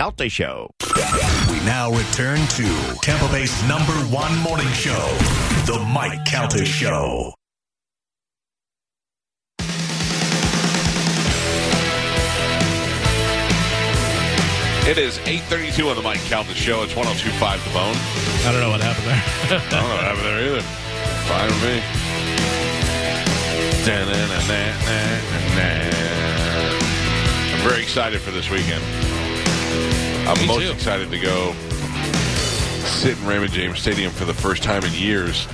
Calta Show. We now return to Tampa Bay's number one morning show, The Mike Calta Show. It is 8.32 on the Mike Calta Show. It's 102.5 The Bone. I don't know what happened there. I don't know what happened there either. Fine with me. I'm very excited for this weekend. I'm Me most too. excited to go sit in Raymond James Stadium for the first time in years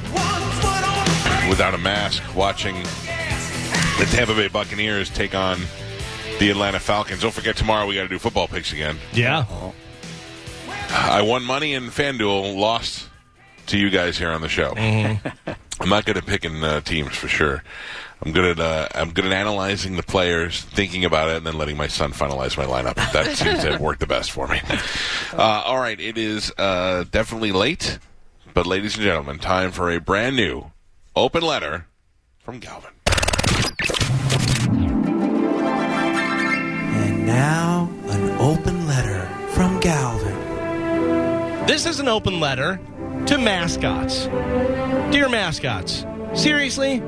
without a mask, watching the Tampa Bay Buccaneers take on the Atlanta Falcons. Don't forget tomorrow we got to do football picks again. yeah. I won money in FanDuel, lost to you guys here on the show. I'm not good at picking uh, teams for sure. I'm good at uh, I'm good at analyzing the players, thinking about it, and then letting my son finalize my lineup. That seems to work the best for me. Uh, all right, it is uh, definitely late, but ladies and gentlemen, time for a brand new open letter from Galvin. And now, an open letter from Galvin. This is an open letter to mascots. Dear mascots, seriously?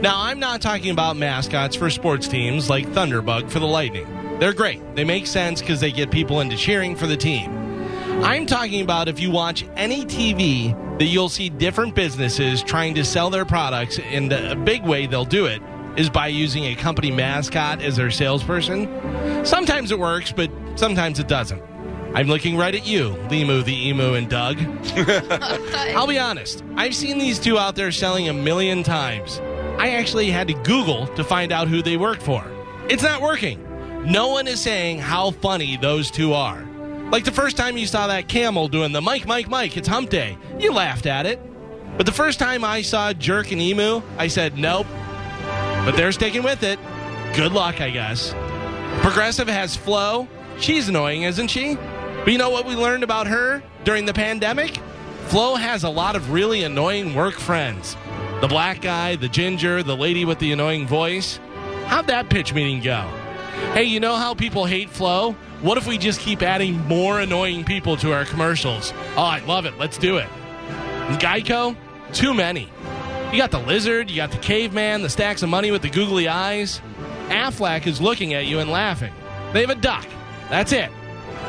Now, I'm not talking about mascots for sports teams like Thunderbug for the Lightning. They're great. They make sense because they get people into cheering for the team. I'm talking about if you watch any TV that you'll see different businesses trying to sell their products, and a big way they'll do it is by using a company mascot as their salesperson. Sometimes it works, but sometimes it doesn't. I'm looking right at you, Limu the Emu and Doug. I'll be honest, I've seen these two out there selling a million times. I actually had to Google to find out who they worked for. It's not working. No one is saying how funny those two are. Like the first time you saw that camel doing the Mike, Mike, Mike, it's hump day, you laughed at it. But the first time I saw Jerk and Emu, I said, nope. But they're sticking with it. Good luck, I guess. Progressive has Flo. She's annoying, isn't she? But you know what we learned about her during the pandemic? Flo has a lot of really annoying work friends. The black guy, the ginger, the lady with the annoying voice. How'd that pitch meeting go? Hey, you know how people hate Flo? What if we just keep adding more annoying people to our commercials? Oh, I love it. Let's do it. Geico? Too many. You got the lizard, you got the caveman, the stacks of money with the googly eyes. Aflac is looking at you and laughing. They have a duck. That's it.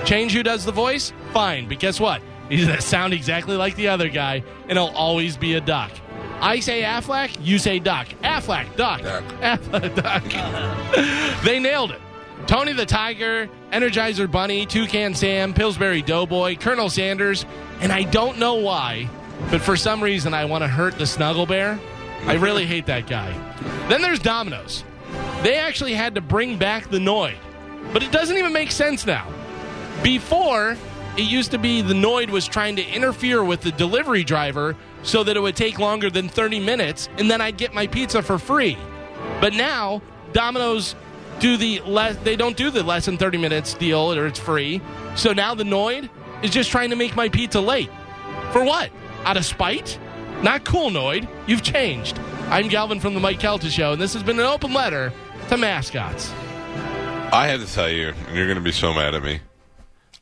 Change who does the voice? Fine, but guess what? He's gonna sound exactly like the other guy, and he'll always be a duck. I say Aflac, you say duck. Aflac, duck. Duck. Aflac, duck. they nailed it. Tony the Tiger, Energizer Bunny, Toucan Sam, Pillsbury Doughboy, Colonel Sanders, and I don't know why, but for some reason I want to hurt the Snuggle Bear. I really hate that guy. Then there's Domino's. They actually had to bring back the Noid, but it doesn't even make sense now. Before, it used to be the Noid was trying to interfere with the delivery driver so that it would take longer than 30 minutes and then I'd get my pizza for free. But now, Domino's do the less they don't do the less than 30 minutes deal or it's free. So now the Noid is just trying to make my pizza late. For what? Out of spite? Not cool, Noid. You've changed. I'm Galvin from the Mike Calta Show, and this has been an open letter to mascots. I have to tell you, and you're going to be so mad at me.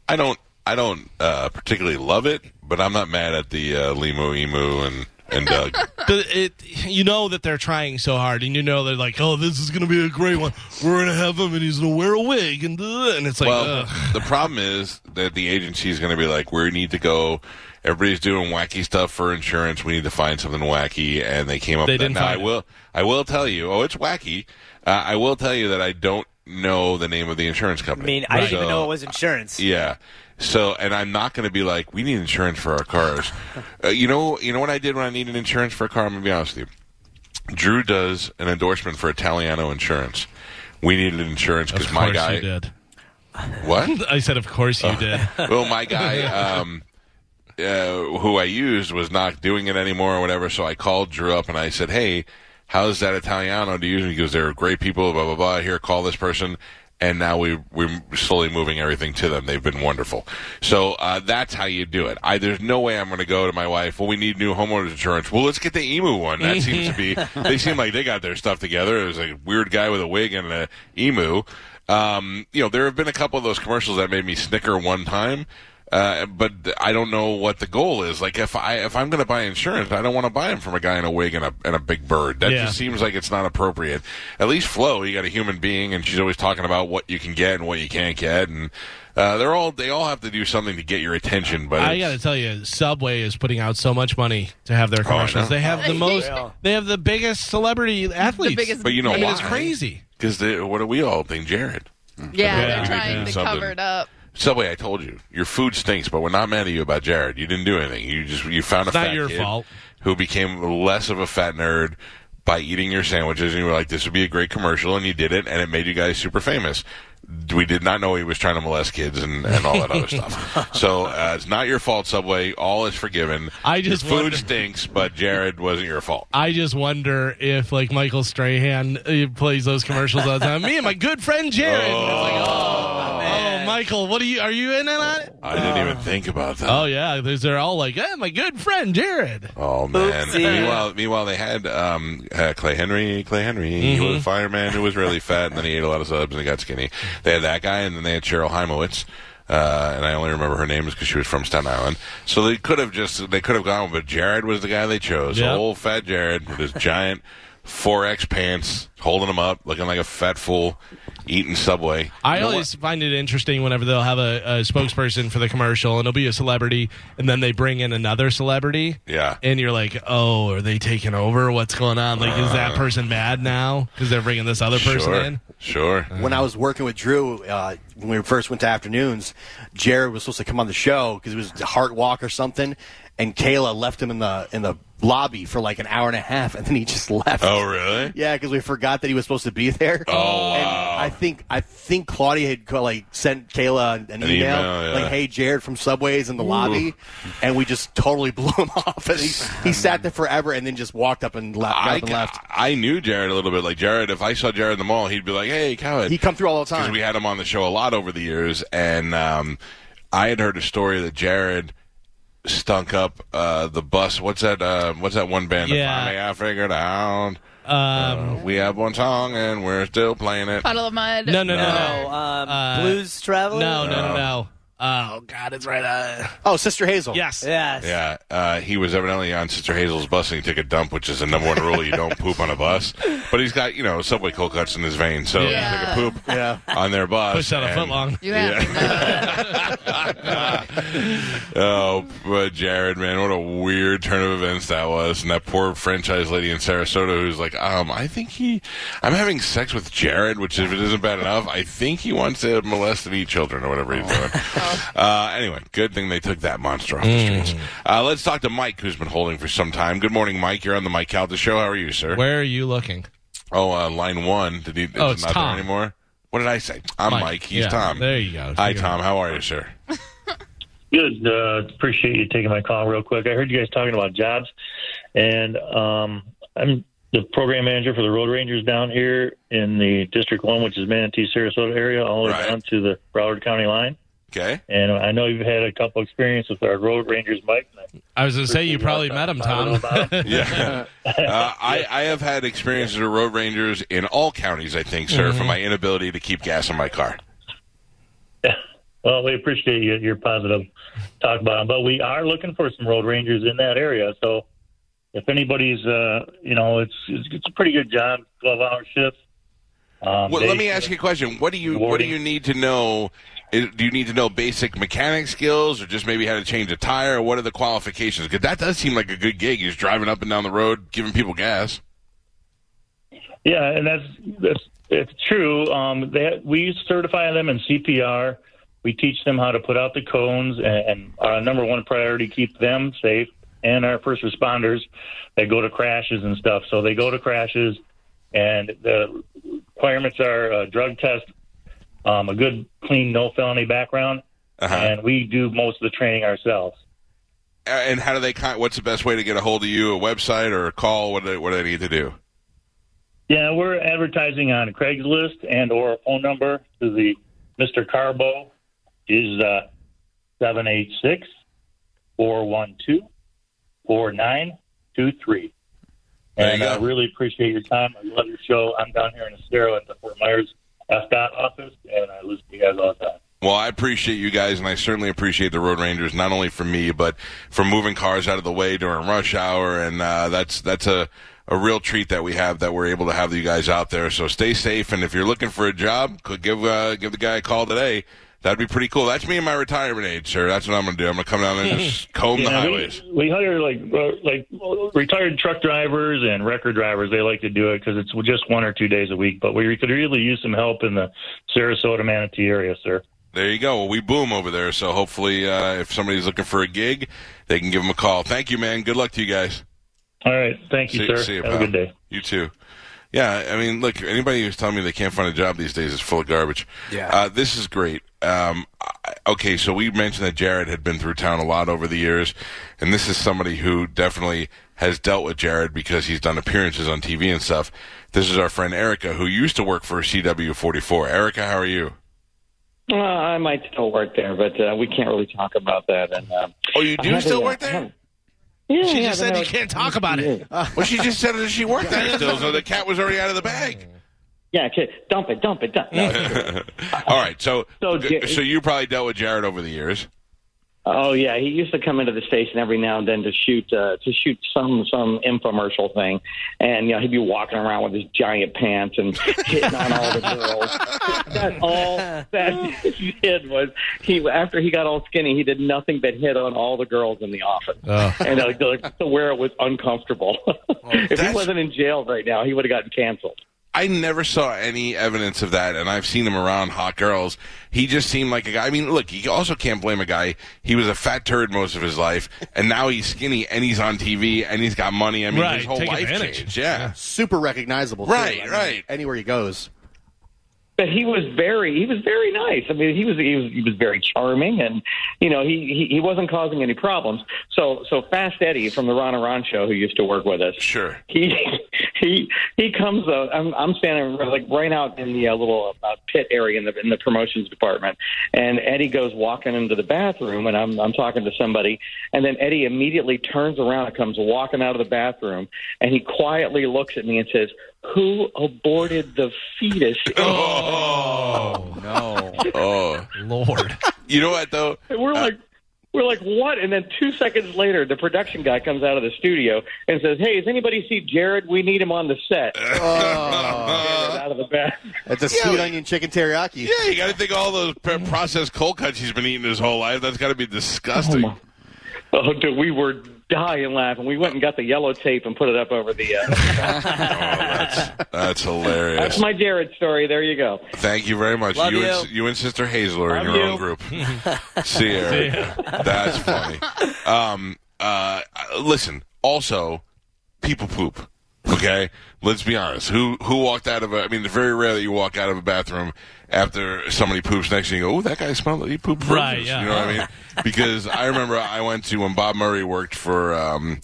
I don't, I don't uh, particularly love it, but I'm not mad at the uh, Limu, Emu, and and Doug. The- it, you know that they're trying so hard, and you know they're like, "Oh, this is going to be a great one. We're going to have him, and he's going to wear a wig, and uh, and it's like, well, ugh. the problem is that the agency is going to be like, we need to go. Everybody's doing wacky stuff for insurance. We need to find something wacky, and they came up. They with didn't Now, find I it. will. I will tell you. Oh, it's wacky. Uh, I will tell you that I don't know the name of the insurance company. I company. mean, I didn't even know it was insurance. Yeah. So, and I'm not going to be like, we need insurance for our cars. uh, you know, you know what I did when I needed insurance for a car. I'm going to be honest with you. Drew does an endorsement for Italiano Insurance. We needed insurance because my guy. you did. What? I said, of course you did. well, my guy, um, uh, who I used, was not doing it anymore or whatever. So I called Drew up and I said, "Hey, how's that Italiano to use?" And he goes, "They're great people." Blah blah blah. Here, call this person. And now we we're slowly moving everything to them. They've been wonderful. So uh, that's how you do it. I there's no way I'm going to go to my wife. Well, we need new homeowners insurance. Well, let's get the emu one. That seems to be. They seem like they got their stuff together. There's a weird guy with a wig and an emu. Um, you know, there have been a couple of those commercials that made me snicker one time. Uh, but I don't know what the goal is. Like if I if I'm going to buy insurance, I don't want to buy them from a guy in a wig and a and a big bird. That Yeah. just seems like it's not appropriate. At least Flo, you got a human being, and she's always talking about what you can get and what you can't get, and uh, they're all they all have to do something to get your attention. But I got to tell you, Subway is putting out so much money to have their Oh, I commercials. know. they have the most. Yeah. They have the biggest celebrity athletes. biggest- but you know I mean, why? it's crazy. Because what do we all think, Jared? Yeah, Yeah. they're trying to Something. cover it up. Subway, I told you, your food stinks, but we're not mad at you about Jared. You didn't do anything. You just you found a not fat your kid fault. who became less of a fat nerd by eating your sandwiches, and you were like, "This would be a great commercial," and you did it, and it made you guys super famous. We did not know he was trying to molest kids and, and all that other stuff. So uh, it's not your fault, Subway. All is forgiven. I just your food wonder- stinks, but Jared wasn't your fault. I just wonder if like Michael Strahan uh, plays those commercials all the time. Me and my good friend Jared. And it's like, oh, oh, Michael, what are you? Are you in on it? I didn't even think about that. Oh yeah, there's- they're all like, eh, my good friend Jared. Oh man! Oopsie. Meanwhile, meanwhile, they had um, uh, Clay Henry. Clay Henry, he Mm-hmm. was a fireman who was really fat, and then he ate a lot of subs and he got skinny. They had that guy, and then they had Cheryl Heimowitz. Uh, and I only remember her name is because she was from Staten Island. So they could have just they could have gone, but Jared was the guy they chose. Yep. Old fat Jared with his giant four X pants, holding them up, looking like a fat fool, eating Subway. I You know always find it interesting whenever they'll have a, a spokesperson for the commercial and it'll be a celebrity, and then they bring in another celebrity. Yeah. And you're like, oh, are they taking over? What's going on? Like, is that person mad now because they're bringing this other person sure, in? sure. when I was working with Drew, uh, when we first went to afternoons, Jared was supposed to come on the show because it was a heart walk or something, and Kayla left him in the in the lobby for like an hour and a half, and then he just left. Oh really? Yeah, because we forgot that he was supposed to be there. Oh, And wow. I think I think Claudia had like sent Kayla an, An email, email, yeah. like, "Hey, Jared from Subway's in the lobby," and we just totally blew him off. And he, he sat there forever, and then just walked up and left. I, and left. I knew Jared a little bit. Like Jared, if I saw Jared in the mall, he'd be like, "Hey, Coward." He come through all the because time. we had him on the show a lot over the years, and um, I had heard a story that Jared stunk up uh, the bus. What's that? Uh, what's that one band? Yeah. Finally, I figured out. Um, Uh, we have one song, and we're still playing it. Puddle of Mudd. no, no, no, No. no. um, Uh, Blues Traveler. No, no, no, no. Oh God, it's right. Uh, Oh, Sister Hazel. yes. Yes. Yeah, uh, he was evidently on Sister Hazel's bus and he took a dump, which is the number one rule: you don't poop on a bus. But he's got you know subway cold cuts in his veins, so Yeah. he took a poop Yeah. on their bus. Push out a and- foot long. You have to know. Oh, but Jared, man, what a weird turn of events that was. And that poor franchise lady in Sarasota who's like, um, I think he, I'm having sex with Jared, which if it isn't bad enough, I think he wants to molest and eat children or whatever he's doing. Uh, anyway, good thing they took that monster off the streets. Uh, let's talk to Mike, who's been holding for some time. Good morning, Mike. You're on the Mike Calta show. How are you, sir? Where are you looking? Oh, uh, line one. Did he? Oh, is it it's not Tom. there anymore. What did I say? I'm Mike. Mike. He's Yeah, Tom. there you go. Hi, Figure Tom. How are you, sir? Good. Uh, appreciate you taking my call real quick. I heard you guys talking about jobs, and um, I'm the program manager for the Road Rangers down here in the District One, which is Manatee, Sarasota area, all the way Right. down to the Broward County line. Okay. And I know you've had a couple experience with our Road Rangers, Mike. I I was going to say you probably met him, I don't know Tom. Yeah. uh, I, I have had experiences with road rangers in all counties, I think, sir, for my inability to keep gas in my car. Well, we appreciate you, your positive talk about them, but we are looking for some road rangers in that area. So, if anybody's, uh, you know, it's it's, it's a pretty good job, twelve hour shifts. Um, Well, let me ask you a question. What do you what do you need to know? Do you need to know basic mechanic skills, or just maybe how to change a tire? What are the qualifications? Because that does seem like a good gig. You're just driving up and down the road, giving people gas. Yeah, and that's that's it's true. Um, they, we certify them in CPR. We teach them how to put out the cones, and, and our number one priority keep them safe and our first responders that go to crashes and stuff. So they go to crashes, and the requirements are a drug test, um, a good, clean, no felony background, Uh-huh. and we do most of the training ourselves. Uh, And how do they? Con- what's the best way to get a hold of you? A website or a call? What do they, what do they need to do? Yeah, we're advertising on Craigslist and or a phone number to the Mr. Carbo is uh, 786 412 4923. And I really appreciate your time. I love your show. I'm down here in Estero at the Fort Myers Ascot office, and I listen to you guys all the time. Well, I appreciate you guys, and I certainly appreciate the Road Rangers, not only for me, but for moving cars out of the way during rush hour, and uh, that's that's a a real treat that we have that we're able to have you guys out there. So stay safe, and if you're looking for a job, could give uh, give the guy a call today. That'd be pretty cool. That's me in my retirement age, sir. That's what I'm going to do. I'm going to come down there and just comb the Yeah, highways. we, we hire like uh, like retired truck drivers and record drivers. They like to do it because it's just one or two days a week. But we could really use some help in the Sarasota Manatee area, sir. There you go. Well, we boom over there, so hopefully, uh, if somebody's looking for a gig, they can give them a call. Thank you, man. Good luck to you guys. All right, thank you, See- sir. see you, Have pal. a good day. You too. Yeah, I mean, look, anybody who's telling me they can't find a job these days is full of garbage. Yeah. Uh, this is great. Um, okay, so we mentioned that Jared had been through town a lot over the years, and this is somebody who definitely has dealt with Jared because he's done appearances on TV and stuff. This is our friend Erica, who used to work for CW44. Erica, how are you? Well, I might still work there, but uh, we can't really talk about that. And uh, Oh, you do still to, uh, work there? Yeah, She yeah, just said you can't talk about it. Well, she just said that she worked there still, so the cat was already out of the bag. Yeah, okay, dump it, dump it, dump. No. All right, so So, so, you probably dealt with Jared over the years. oh yeah, he used to come into the station every now and then to shoot uh, to shoot some some infomercial thing, and you know he'd be walking around with his giant pants and hitting on all the girls. That's all that he did was he after he got all skinny, he did nothing but hit on all the girls in the office, and uh, like, to where it was uncomfortable. if he wasn't in jail right now, he would have gotten canceled. I never saw any evidence of that, and I've seen him around hot girls. He just seemed like a guy. I mean, look, you also can't blame a guy. He was a fat turd most of his life, and now he's skinny and he's on TV and he's got money. I mean, Right, his whole take life advantage. changed. Yeah. Super recognizable. too. Right, I mean, right. Anywhere he goes. But he was very he was very nice. I mean, he was he was he was very charming, and you know he he, he wasn't causing any problems. So so Fast Eddie from the Ron and Ron show, who used to work with us, Sure. he he he comes. Uh, I'm I'm standing like right out in the uh, little uh, pit area in the in the promotions department, and Eddie goes walking into the bathroom, and I'm I'm talking to somebody, and then Eddie immediately turns around and comes walking out of the bathroom, and he quietly looks at me and says. Who aborted the fetus? Oh, No. Oh, Lord. you know what though? And we're uh, like, we're like, what? And then two seconds later, the production guy comes out of the studio and says, "Hey, has anybody see Jared? We need him on the set." Oh. Jared out of the back. It's a sweet we- onion chicken teriyaki. Yeah, you got to think all those processed cold cuts he's been eating his whole life. That's got to be disgusting. Oh, oh, dude, we were dying laughing. We went and got the yellow tape and put it up over the. Uh, That's that's hilarious. That's my Jared story. There you go. Thank you very much. Love you, you. And, you and Sister Hazel are in your you. own group. See you. Eric. That's funny. Um, uh, listen. Also, people poop. Okay, let's be honest. Who who walked out of a? I mean, it's very rare that you walk out of a bathroom after somebody poops next to you. and You go, "Oh, that guy smelled like he pooped roses." Right, yeah. You know what I mean? Because I remember I went to when Bob Murray worked for um,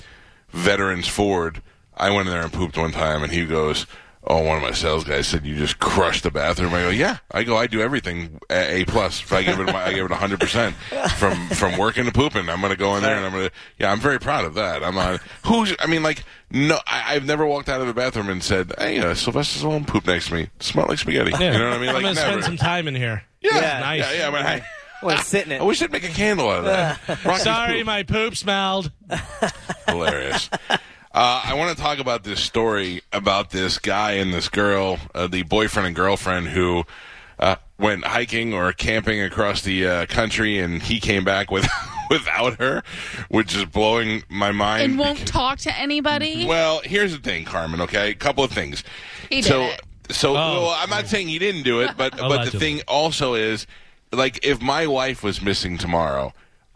Veterans Ford. I went in there and pooped one time, and he goes, "Oh, one of my sales guys said you just crushed the bathroom." I go, "Yeah." I go, "I do everything a, a plus. If I give it, my, I give it hundred percent from from working to pooping. I'm going to go in there and I'm going to. Yeah, I'm very proud of that. I'm on. Who's? I mean, like, no, I, I've never walked out of the bathroom and said, "Hey, uh, Sylvester Stallone pooped next to me. Smelled like spaghetti." Yeah. You know what I mean? I'm going to never. spend some time in here. yeah, Yeah. Nice. yeah, yeah. But I, Want to sit in it. I wish they'd make a candle out of that. Sorry, poop. my poop smelled. hilarious. Uh, I want to talk about this story about this guy and this girl, uh, the boyfriend and girlfriend who uh, went hiking or camping across the uh, country, and he came back with without her, which is blowing my mind. and won't talk to anybody. Well, here's the thing, Carmen. Okay, a couple of things. He did so, it. so Oh. well, I'm not saying he didn't do it, but but the thing also is, like, if my wife was missing tomorrow.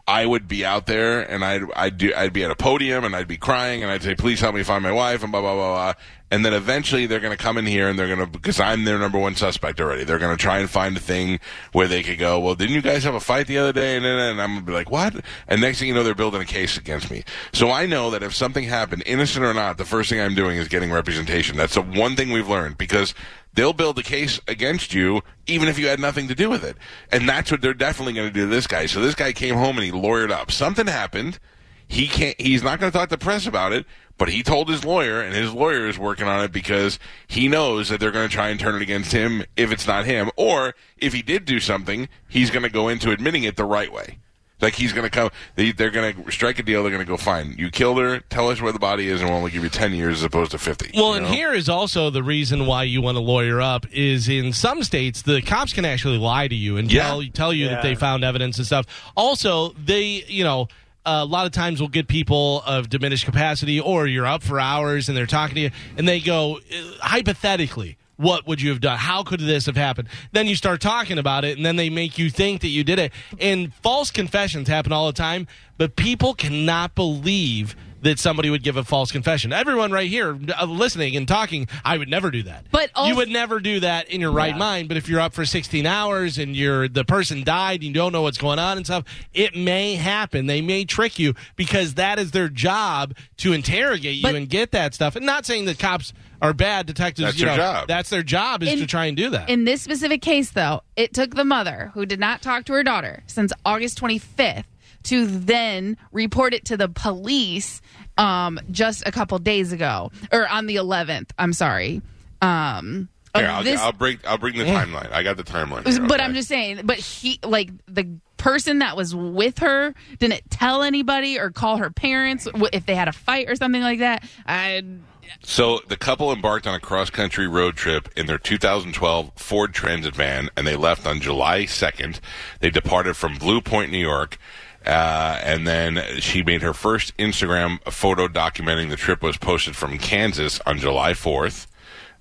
I would be out there and I'd I'd do I'd be at a podium and I'd be crying and I'd say please help me find my wife and blah blah blah blah. And then eventually they're going to come in here and they're going to because I'm their number one suspect already. They're going to try and find a thing where they could go well didn't you guys have a fight the other day? And and I'm going to be like what? And next thing you know they're building a case against me. So I know that if something happened innocent or not the first thing I'm doing is getting representation. That's the one thing we've learned because they'll build a case against you even if you had nothing to do with it. And that's what they're definitely going to do to this guy. So this guy came home and he lawyered up. Something happened. he can't. He's not going to talk to the press about it. But he told his lawyer, and his lawyer is working on it because he knows that they're going to try and turn it against him if it's not him, or if he did do something, he's going to go into admitting it the right way. Like he's going to come, they, they're going to strike a deal. They're going to go fine. You killed her. Tell us where the body is, and we'll only give you ten years as opposed to fifty. Well, you and here is also the reason why you want to lawyer up is in some states the cops can actually lie to you and Yeah. tell tell you that they found evidence and stuff. Also, they you know. a lot of times we'll get people of diminished capacity, or you're up for hours and they're talking to you, and they go, "Uh, hypothetically, what would you have done? How could this have happened? Then you start talking about it, and then they make you think that you did it. And false confessions happen all the time, but people cannot believe that somebody would give a false confession. Everyone right here uh, listening and talking, I would never do that. But also- you would never do that in your right mind. But if you're up for 16 hours and you're the person died, and you don't know what's going on and stuff. It may happen. They may trick you because that is their job to interrogate you But- and get that stuff. And not saying that cops are bad detectives. That's you their know, job. That's their job is In- to try and do that. In this specific case, though, it took the mother who did not talk to her daughter since August 25th to then report it to the police um, just a couple days ago, or on the 11th. I'm sorry. Um, Here, I'll, this- I'll bring I'll bring the timeline. I got the timeline. here, but okay? I'm just saying, but he, like, the person that was with her didn't tell anybody or call her parents if they had a fight or something like that. I, So the couple embarked on a cross-country road trip in their 2012 Ford Transit van, and they left on July 2nd. They departed from Blue Point, New York, uh, and then she made her first Instagram photo documenting the trip. Was posted from Kansas on July 4th.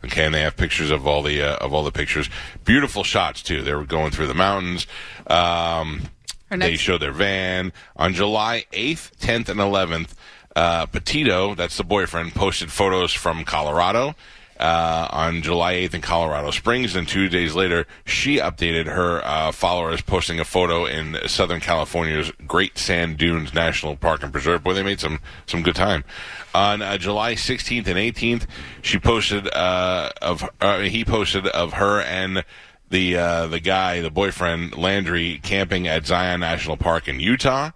Okay, and they have pictures of all the uh, of all the pictures. Beautiful shots too. They were going through the mountains. Um, they showed their van on July 8th, 10th, and 11th. Uh, Petito, that's the boyfriend, posted photos from Colorado uh, on July 8th in Colorado Springs. And two days later, she updated her uh, followers, posting a photo in Southern California's Great Sand Dunes National Park and Preserve. Boy, they made some some good time. On uh, July 16th and 18th, she posted uh, of uh, he posted of her and the uh, the guy, the boyfriend Laundrie, camping at Zion National Park in Utah.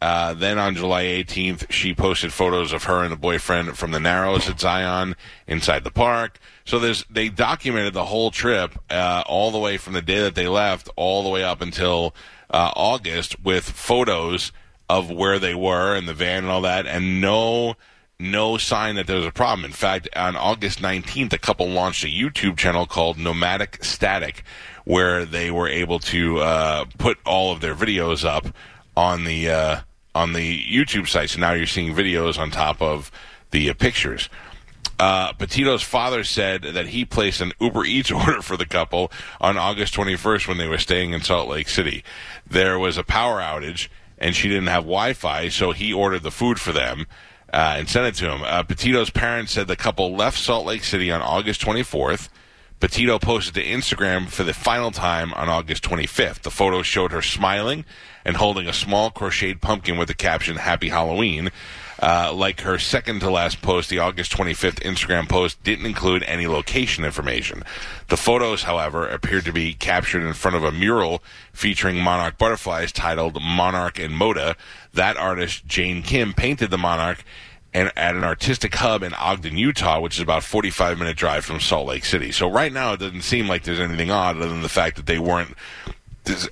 Uh, then on July 18th, she posted photos of her and the boyfriend from the Narrows at Zion inside the park. So there's they documented the whole trip uh, all the way from the day that they left all the way up until uh, August with photos of where they were and the van and all that, and no no sign that there was a problem. In fact, on August 19th, a couple launched a YouTube channel called Nomadic Statik, where they were able to uh, put all of their videos up on the uh, on the YouTube site. So now you're seeing videos on top of the uh, pictures. Uh, Petito's father said that he placed an Uber Eats order for the couple on August 21st when they were staying in Salt Lake City. There was a power outage and she didn't have Wi-Fi, so he ordered the food for them uh, and sent it to him. Uh, Petito's parents said the couple left Salt Lake City on August 24th. Petito posted to Instagram for the final time on August 25th. The photo showed her smiling and holding a small crocheted pumpkin with the caption "Happy Halloween." Uh, like her second to last post, the August 25th Instagram post didn't include any location information. The photos, however, appeared to be captured in front of a mural featuring monarch butterflies titled "Monarch and Moda." That artist, Jane Kim, painted the monarch and at an artistic hub in Ogden, Utah, which is about 45 minute drive from Salt Lake City. So right now it doesn't seem like there's anything odd other than the fact that they weren't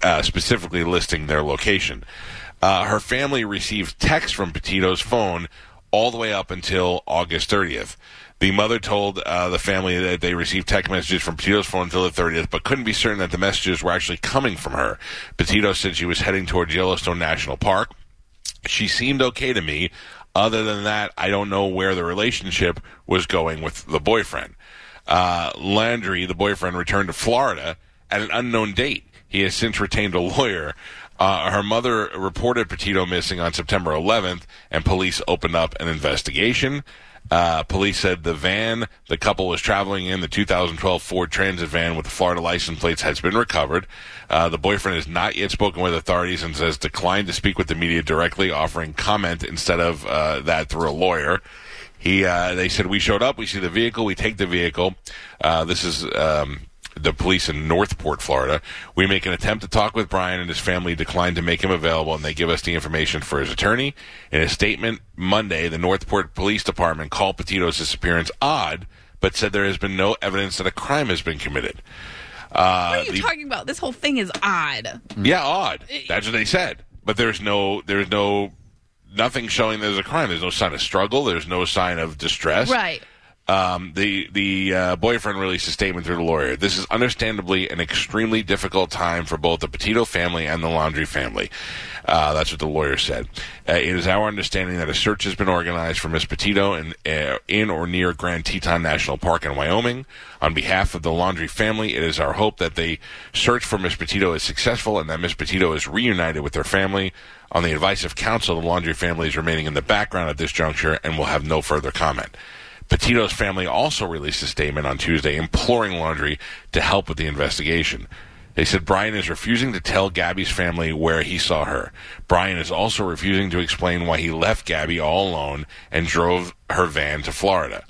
uh, specifically listing their location. Uh, her family received text from Petito's phone all the way up until August 30th. The mother told uh, the family that they received text messages from Petito's phone until the 30th, but couldn't be certain that the messages were actually coming from her. Petito said she was heading towards Yellowstone National Park. She seemed okay to me. Other than that, I don't know where the relationship was going with the boyfriend. Uh, Laundrie, the boyfriend, returned to Florida at an unknown date. He has since retained a lawyer. Uh, her mother reported Petito missing on September 11th, and police opened up an investigation. Uh, police said the van the couple was traveling in, the 2012 Ford Transit van with the Florida license plates, has been recovered. Uh, the boyfriend has not yet spoken with authorities and says declined to speak with the media directly, offering comment instead of uh, that through a lawyer. He, uh, they said we showed up, we see the vehicle, we take the vehicle. Uh, this is um, the police in North Port, Florida. We make an attempt to talk with Brian, and his family declined to make him available, and they give us the information for his attorney. In a statement Monday, the North Port Police Department called Petito's disappearance odd, but said there has been no evidence that a crime has been committed. Uh, What are you the- talking about? This whole thing is odd. yeah, odd. That's what they said. But there's no, there's no, nothing showing there's a crime. There's no sign of struggle. There's no sign of distress. Right. Um, the the uh, boyfriend released a statement through the lawyer. This is understandably an extremely difficult time for both the Petito family and the Laundrie family. Uh, that's what the lawyer said. Uh, it is our understanding that a search has been organized for Miss Petito in, uh, in or near Grand Teton National Park in Wyoming. On behalf of the Laundrie family, it is our hope that the search for Miss Petito is successful and that Miss Petito is reunited with her family. On the advice of counsel, the Laundrie family is remaining in the background at this juncture and will have no further comment. Petito's family also released a statement on Tuesday imploring Laundrie to help with the investigation. They said Brian is refusing to tell Gabby's family where he saw her. Brian is also refusing to explain why he left Gabby all alone and drove her van to Florida.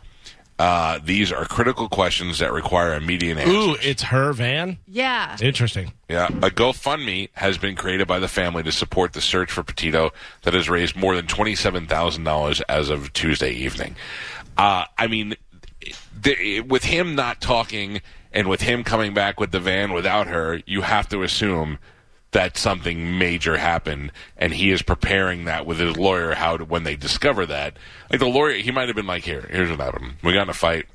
Uh, these are critical questions that require immediate answers. Ooh, it's her van. Yeah. Interesting. Yeah, a GoFundMe has been created by the family to support the search for Petito that has raised more than twenty-seven thousand dollars as of Tuesday evening. Uh, I mean, the, with him not talking and with him coming back with the van without her, you have to assume that something major happened, and he is preparing that with his lawyer. How to, when they discover that, like the lawyer, he might have been like, "Here, here's what happened. We got in a fight."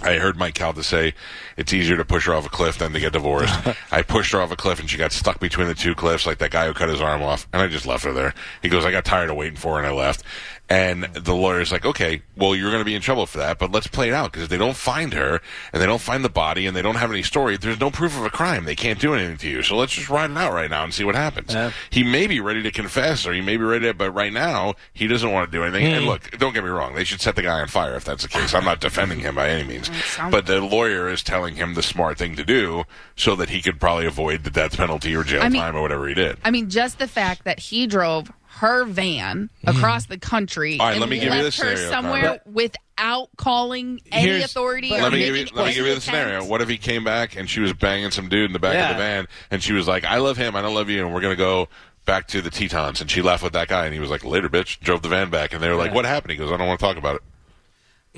I heard Mike Calta say it's easier to push her off a cliff than to get divorced. I pushed her off a cliff and she got stuck between the two cliffs like that guy who cut his arm off, and I just left her there. He goes, I got tired of waiting for her and I left. And the lawyer's like, okay, well, you're going to be in trouble for that, but let's play it out because if they don't find her and they don't find the body and they don't have any story, there's no proof of a crime. They can't do anything to you. So let's just ride it out right now and see what happens. He may be ready to confess or he may be ready to, but right now he doesn't want to do anything. And hmm. look, don't get me wrong. They should set the guy on fire if that's the case. I'm not defending him by any means, but the lawyer is telling him the smart thing to do so that he could probably avoid the death penalty or jail I mean- time or whatever he did. I mean, just the fact that he drove her van hmm. across the country. All right, and let me give you left this her scenario, somewhere Carmen. without calling any Here's- authority. or let me give you let me give you the any scenario. What if he came back and she was banging some dude in the back of Yeah. the van, and she was like, "I love him, I don't love you, and we're gonna go back to the Tetons," and she left with that guy, and he was like, "Later, bitch." Drove the van back, and they were like, "What happened?" He goes, "I don't want to talk about it."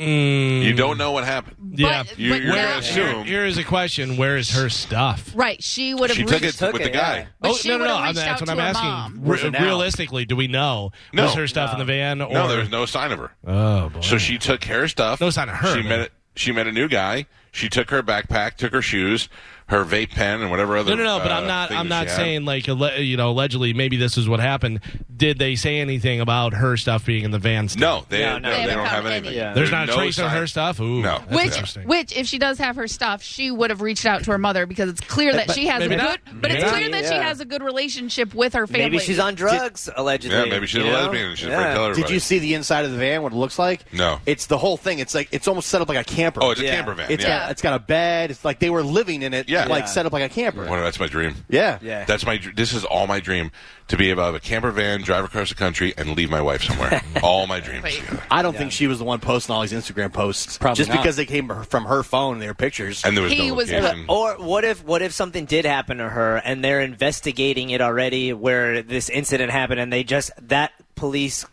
Mm. You don't know what happened. Yeah. But- You- but you're now- gonna assume Here is a question: Where is her stuff? Right, she would have she took it took with it, the guy. yeah. But oh she no, no, would've no! I'm- reached That's what to I'm her asking. mom. Was Re- it now? realistically, do we know No. was her stuff in the van? Or No, there was no sign of her. Oh boy. So she took her stuff. No sign of her, She man. met. She met a new guy. She took her backpack, took her shoes, her vape pen, and whatever other. No, no, no. But uh, I'm not. I'm she not had. saying like you know allegedly. Maybe this is what happened. Did they say anything about her stuff being in the van? Still? No, they, No, no, no. they, They don't haven't have found anything. any. Yeah. There's not a no trace of her stuff. Ooh, No. that's Which, which, if she does have her stuff, she would have reached out to her mother because it's clear that But she has a good. Not. But it's Maybe clear not. that she has a good relationship with her family. Maybe she's on drugs, allegedly. Yeah, maybe she's a lesbian and she's yeah. tell everybody. Did you see the inside of the van? What it looks like? No. It's the whole thing. It's like it's almost set up like a camper. Oh, it's a camper van. Yeah. it's got a bed. It's like they were living in it. Yeah. Like set up like a camper. Well, that's my dream. Yeah, Yeah. That's my. dr- This is all my dream to be able to have a camper van, drive across the country, and leave my wife somewhere. all my dreams. Wait. together. I don't think she was the one posting all these Instagram posts. Probably just not. because they came from her phone and they were pictures. And there was He no was- location. Or what if what if something did happen to her and they're investigating it already where this incident happened and they just that police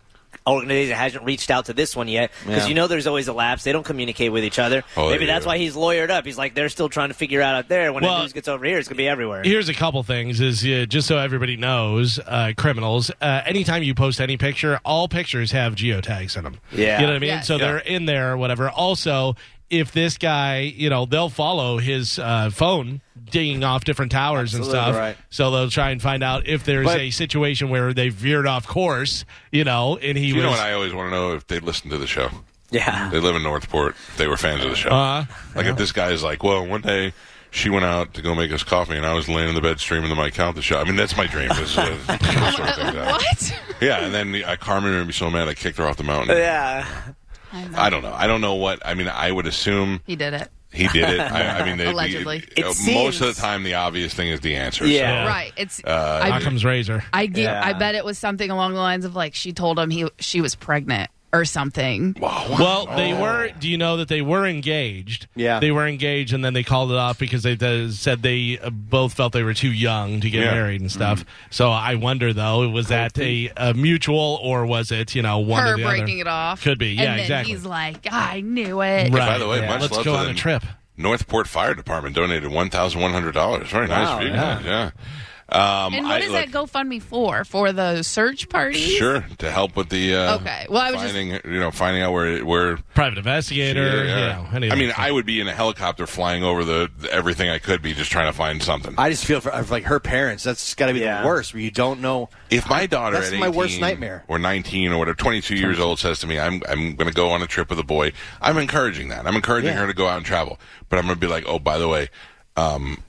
organization hasn't reached out to this one yet because Yeah. you know there's always a lapse they don't communicate with each other Oh, maybe they that's why he's lawyered up he's like they're still trying to figure out out there when Well- the news gets over here it's gonna be everywhere Here's a couple things: is uh, just so everybody knows, uh, criminals. Uh, anytime you post any picture, all pictures have geotags in them. Yeah. you know what I mean. Yes. So Yeah. they're in there, or whatever. Also, if this guy, you know, they'll follow his uh, phone dinging off different towers and stuff. right. So they'll try and find out if there's But- a situation where they veered off course, you know, and he you was. know what I always want to know if they listen to the show. yeah They live in North Port. They were fans of the show. Uh, like if this guy is like, well, one day she went out to go make us coffee, and I was laying in the bed streaming the Mike Calta show. I mean, that's my dream. Is a, sort of thing that- what? Yeah, and then uh, Carmen would be so mad I kicked her off the mountain. yeah I don't know. I don't know what. I mean, I would assume He did it. he did it. I, I mean, they, Allegedly. the- It most seems- of the time, the obvious thing is the answer. Yeah. So, Right. It's. Uh, I, Occam's razor. I, give, Yeah. I bet it was something along the lines of like she told him he she was pregnant or something. Wow. Well, they were. Do you know that they were engaged? Yeah. they were engaged, and then they called it off because they uh, said they uh, both felt they were too young to get Yeah. married and stuff. So I wonder, though, was that a, a mutual or was it you know one Her or the breaking other? it off. Could be, yeah, and then exactly. he's like, I knew it. Right. By the way, yeah. much let's love go to on the a trip. North Port Fire Department donated one thousand one hundred dollars. Very nice Wow, of you yeah. guys. Yeah. Um, And what I, is look, that GoFundMe for? For the search party? Sure, to help with the uh, Okay. Well, I was just- you know finding out where where Private investigator. Yeah, You know, any I mean, stuff. I would be in a helicopter flying over the, the everything I could be, just trying to find something. I just feel for for, like her parents. That's got to be Yeah. the worst. Where you don't know. if my daughter That's at my worst nightmare. or 19 or whatever, 22 years old says to me, "I'm I'm going to go on a trip with a boy," I'm encouraging that. I'm encouraging Yeah. her to go out and travel, but I'm going to be like, "Oh, by the way." Um,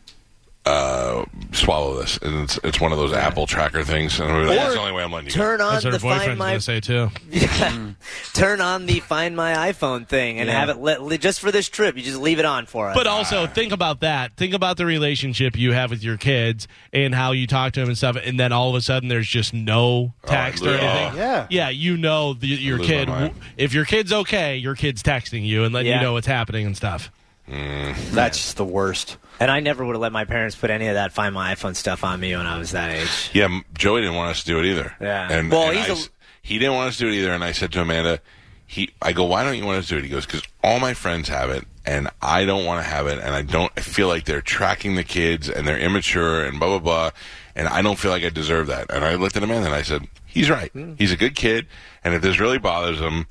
uh, swallow this, and it's it's one of those Apple tracker things. And I'm gonna be like, that's the only way I'm letting you. go." Turn on That's what the her boyfriend's Find My going to say too. turn on the Find My iPhone thing and Yeah. have it lit, lit- just for this trip. You just leave it on for us. But also think about that. Think about the relationship you have with your kids and how you talk to them and stuff. And then all of a sudden, there's just no text or lose- anything. oh. Yeah. yeah. You know the, your lose kid. mind. If your kid's okay, your kid's texting you and letting Yeah. you know what's happening and stuff. That's just the worst. and I never would have let my parents put any of that Find My iPhone stuff on me when I was that age. Yeah, Joey didn't want us to do it either. Yeah. and Well, and he's I a- s- he didn't want us to do it either. And I said to Amanda, he, I go, why don't you want us to do it? He goes, because all my friends have it, and I don't want to have it, and I don't I feel like they're tracking the kids, and they're immature, and blah blah blah, and I don't feel like I deserve that. And I looked at Amanda and I said, he's right. Hmm. He's a good kid, and if this really bothers him,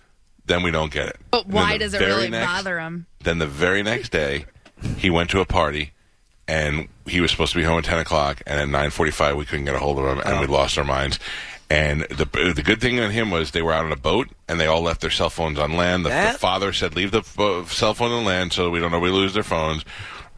then we don't get it. But And why the does it really next- bother him? Then the very next day, he went to a party, and he was supposed to be home at ten o'clock, and at nine forty-five, we couldn't get a hold of him, and we lost our minds. And the the good thing on him was they were out on a boat, and they all left their cell phones on land. The, the father said, "Leave the uh, cell phone on land so we don't know we lose their phones."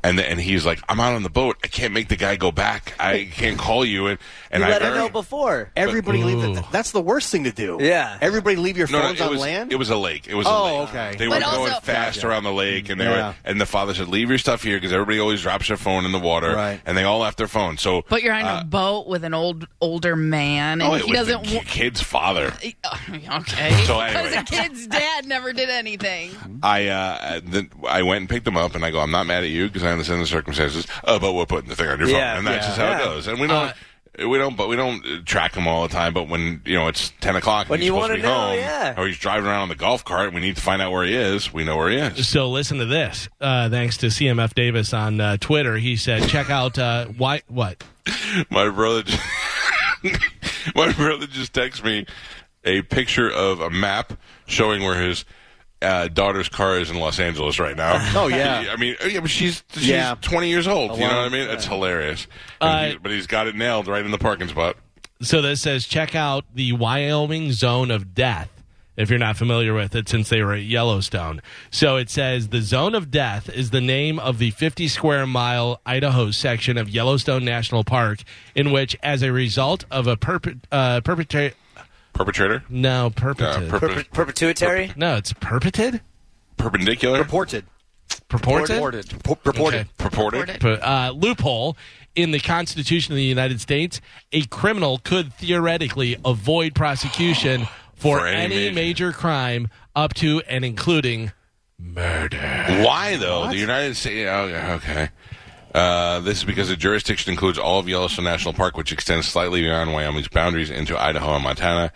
And and he's like, "I'm out on the boat. I can't make the guy go back. I can't call you." And and You I let her know before. Everybody leave. The, that's the worst thing to do. Yeah. Everybody leave your No, no, phones it on was land. it was a lake. It was a Oh, lake. okay. They But were going also- fast around the lake, and they Yeah. were. And the father said, "Leave your stuff here because everybody always drops their phone in the water." Right. And they all left their phone. So, But you're on uh, a boat with an old older man, and oh, he doesn't. the kid's father. okay. So because anyway. the kid's dad never did anything. I uh, then I went and picked them up, and I go, "I'm not mad at you because I understand the circumstances." Oh, but we're putting the thing on your phone, Yeah, and that's yeah. just how Yeah. it goes. And we don't. we don't, but we don't uh, track them all the time. But when you know it's ten o'clock, and When he's you supposed to wanna be know, home, yeah. or he's driving around on the golf cart, and we need to find out where he is. We know where he is. So listen to this. Uh, thanks to CMF Davis on uh, Twitter, he said, "Check out uh, why what." my brother just, my brother just texted me a picture of a map showing where his uh, daughter's car is in Los Angeles right now. Oh, yeah. I mean, yeah, but she's she's Yeah. 20 years old. You know what I Alone. mean? It's hilarious. Uh, he- but he's got it nailed right in the parking spot. So this says, check out the Wyoming Zone of Death. If you're not familiar with it, since they were at Yellowstone. So it says the Zone of Death is the name of the 50 square mile Idaho section of Yellowstone National Park, in which, as a result of a perpet, uh, perpetrate, Perpetrator, no, perpetrated. Uh, perp- Per- perpetuitary? no, it's perpetrated? perpendicular, Reported. Purported? Reported. P- reported. Okay. purported. P- uh, loophole in the Constitution of the United States, a criminal could theoretically avoid prosecution for, For any any, major- major crime up to and including murder. Why though? The United States. Oh, okay. Uh, this is because the jurisdiction includes all of Yellowstone National Park, which extends slightly beyond Wyoming's boundaries into Idaho and Montana.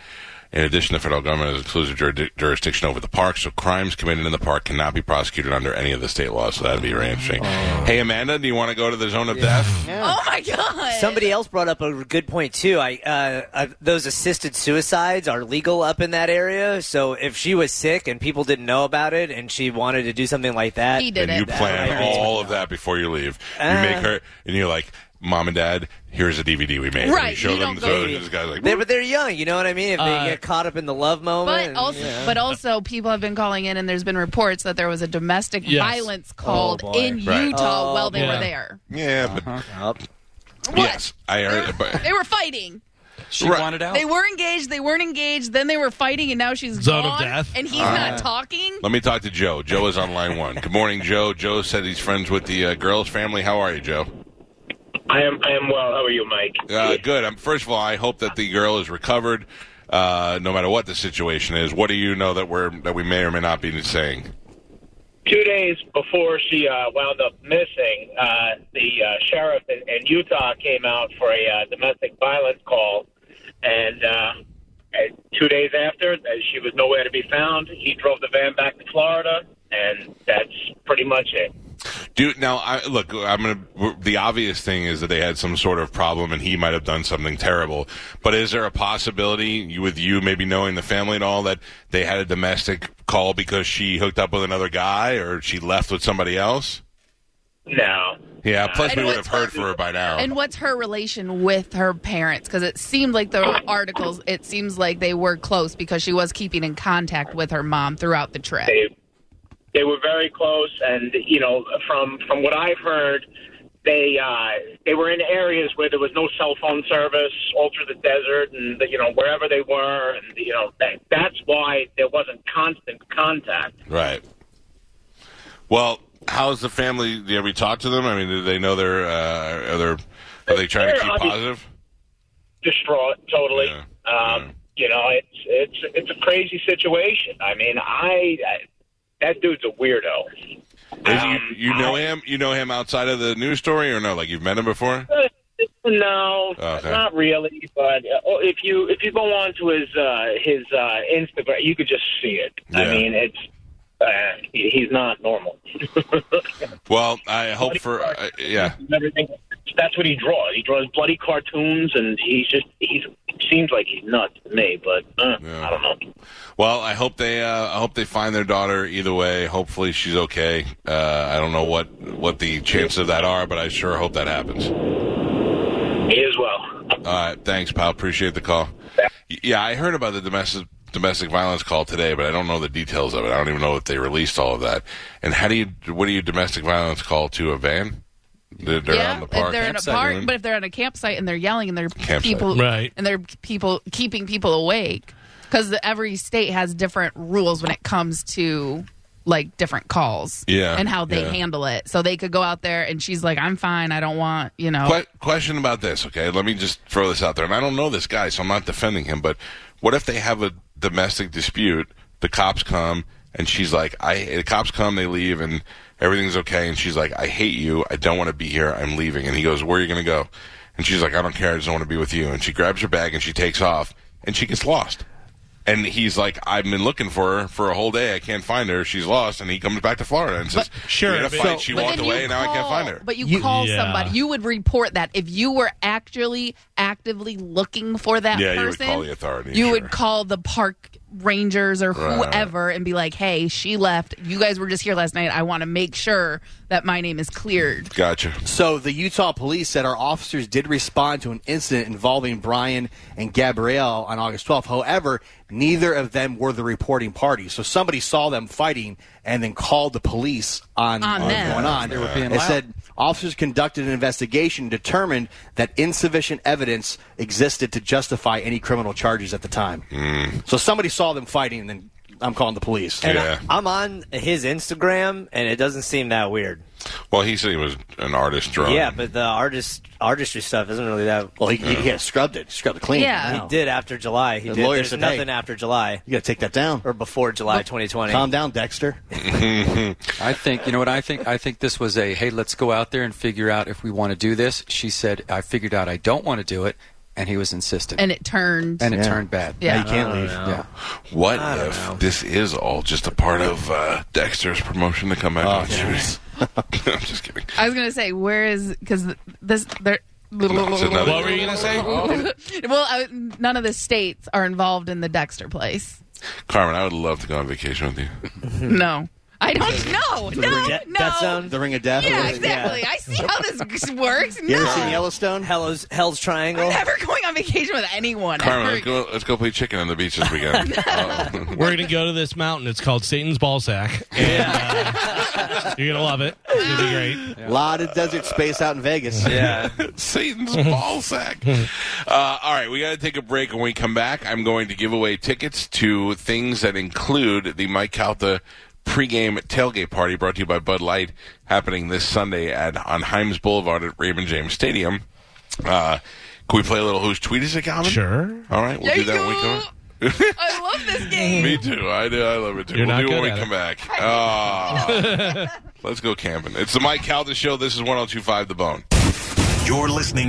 In addition, the federal government has exclusive jur- jurisdiction over the park, so crimes committed in the park cannot be prosecuted under any of the state laws. So that'd be very interesting. Hey, Amanda, do you want to go to the zone of death? Oh my god! Somebody else brought up a good point too. I uh, uh, those assisted suicides are legal up in that area. So if she was sick and people didn't know about it, and she wanted to do something like that, He did and you plan all of that before you leave. You Uh. make her, and you're like, "Mom and Dad, here's a DVD we made." And Right, You show you them. don't So go- this guy's like, They, but they're young, you know what I mean? If they Uh, get caught up in the love moment, But and- also, yeah. but also, people have been calling in, and there's been reports that there was a domestic Yes. violence called boy. in Right. Utah Oh, while they boy. were there. "Yeah, but Yup. What? yes, I heard." But, They were fighting. She Right. wanted out. They were engaged. They weren't engaged. Then they were fighting, and now she's Zone of gone, death. and he's not talking. Let me talk to Joe. Joe is on line one. Good morning, Joe. Joe said he's friends with the uh, girl's family. How are you, Joe? I am. I am well. How are you, Mike? Uh, good. Um, first of all, I hope that the girl is recovered. uh, no matter what the situation is. What do you know that we're that we may or may not be saying? Two days before she uh, wound up missing, uh, the uh, sheriff in, in Utah came out for a uh, domestic violence call, and uh, two days after, she was nowhere to be found. He drove the van back to Florida, and that's pretty much it. Do now, I, look. I'm gonna. The obvious thing is that they had some sort of problem, and he might have done something terrible. But is there a possibility, you- with you maybe knowing the family and all, that they had a domestic call because she hooked up with another guy, or she left with somebody else? No. Yeah. Plus, And we would have heard for her by now. And what's her relation with her parents? Because it seemed like the articles, it seems like they were close because she was keeping in contact with her mom throughout the trip. They they were very close, and you know, from from what I've heard, they uh, they were in areas where there was no cell phone service, all through the desert, and you know wherever they were, and you know that, that's why there wasn't constant contact. Right. Well, how's the family? Do you ever talk to them? I mean, do they know they're uh, are they are they trying to They're keep positive? Distraught, totally. Yeah. Um, You know, it's it's it's a crazy situation. I mean, I, I that dude's a weirdo. Um, you, you know him? You know him outside of the news story, or no? Like you've met him before? No, Okay. not really. But uh, oh, if you if you go on to his uh, his uh, Instagram, you could just see it. I mean, it's uh, he- he's not normal. Well, I hope for uh, yeah. Everything. That's what he draws. He draws bloody cartoons, and he's just he's seems like he's nuts to me. But uh, Yeah. I don't know. Well, I hope they uh, I hope they find their daughter either way. Hopefully, she's okay. Uh, I don't know what what the chances of that are, but I sure hope that happens. He as well. All right, thanks, pal. Appreciate the call. Yeah, I heard about the domestic domestic violence call today, but I don't know the details of it. I don't even know if they released all of that. And how do you what do you domestic violence call to a van? They're, they're yeah, on the park. if they're in a park, but if they're on a campsite and they're yelling and they're Campsite. people Right. and they're people keeping people awake, because every state has different rules when it comes to like different calls, Yeah, and how they yeah. handle it. So they could go out there and she's like, "I'm fine. I don't want you know." Que- question about this, okay? Let me just throw this out there. And I don't know this guy, so I'm not defending him, but what if they have a domestic dispute? The cops come, and she's like, I, the cops come, they leave, and everything's okay. And she's like, I hate you. I don't want to be here. I'm leaving. And he goes, Where are you going to go? And she's like, I don't care. I just don't want to be with you. And she grabs her bag and she takes off, and she gets lost. And he's like, I've been looking for her for a whole day. I can't find her. She's lost. And he comes back to Florida and says, sure, we had a but- fight. she walked away, you and now I can't find her. But you, You- call yeah. somebody. You would report that if you were actually actively looking for that Yeah, you would call the authorities, You sure. would call the park rangers or Right. whoever and be like, "Hey, she left. You guys were just here last night. I want to make sure that my name is cleared." Gotcha. So the Utah police said our officers did respond to an incident involving Brian and Gabrielle on August 12th. However, neither of them were the reporting party. So somebody saw them fighting and then called the police on, On what was them. going on. They were being It loud. said officers conducted an investigation determined that insufficient evidence existed to justify any criminal charges at the time. Mm. So somebody saw them fighting and then I'm calling the police. And Yeah. I, I'm on his Instagram, and it doesn't seem that weird. Well, he said he was an artist drawing. Yeah, but the artist artistry stuff isn't really that. Well, he, he, he scrubbed it. He scrubbed it clean. Yeah. He did after July. He The did. lawyer There's said, nothing hey. after July You got to take that down. or before July 2020. Calm down, Dexter. I think you know what I think. I think this was a hey, let's go out there and figure out if we want to do this. She said, I figured out I don't want to do it, and he was insistent, And it turned. And it Yeah. turned bad. Yeah. Now you can't leave. yeah. What if know. this is all just a part of uh, Dexter's promotion to come back Oh, on the jeez. I'm just kidding. I was gonna say, where is because this there. It's another- What were you gonna say? well, I, none of the states are involved in the Dexter place. Carmen, I would love to go on vacation with you. No, I don't know. No, De- no. Death Zone? The Ring of Death. Yeah, exactly. I see how this works. You ever seen Yellowstone? Hell's Hell's Triangle. I'm never going on vacation with anyone. Carmen, let's go. Let's go play chicken on the beach this weekend. Uh, We're gonna go to this mountain. It's called Satan's Ballsack, and uh, you're gonna love it. It's gonna be great. A lot of desert space out in Vegas. Yeah. Satan's ball sack. Uh, all right, we got to take a break. When we come back, I'm going to give away tickets to things that include the Mike Calta pregame tailgate party brought to you by Bud Light, happening this Sunday at on Himes Boulevard at Raymond James Stadium. Uh, Can we play a little Whose Tweet Is It Common? Sure. All right, we'll do that when we come I love this game. Me too. I do. I love it too. You're we'll not do it when good we at come it. back. Ah. Let's go camping. It's the Mike Calta Show. This is 1025 The Bone. You're listening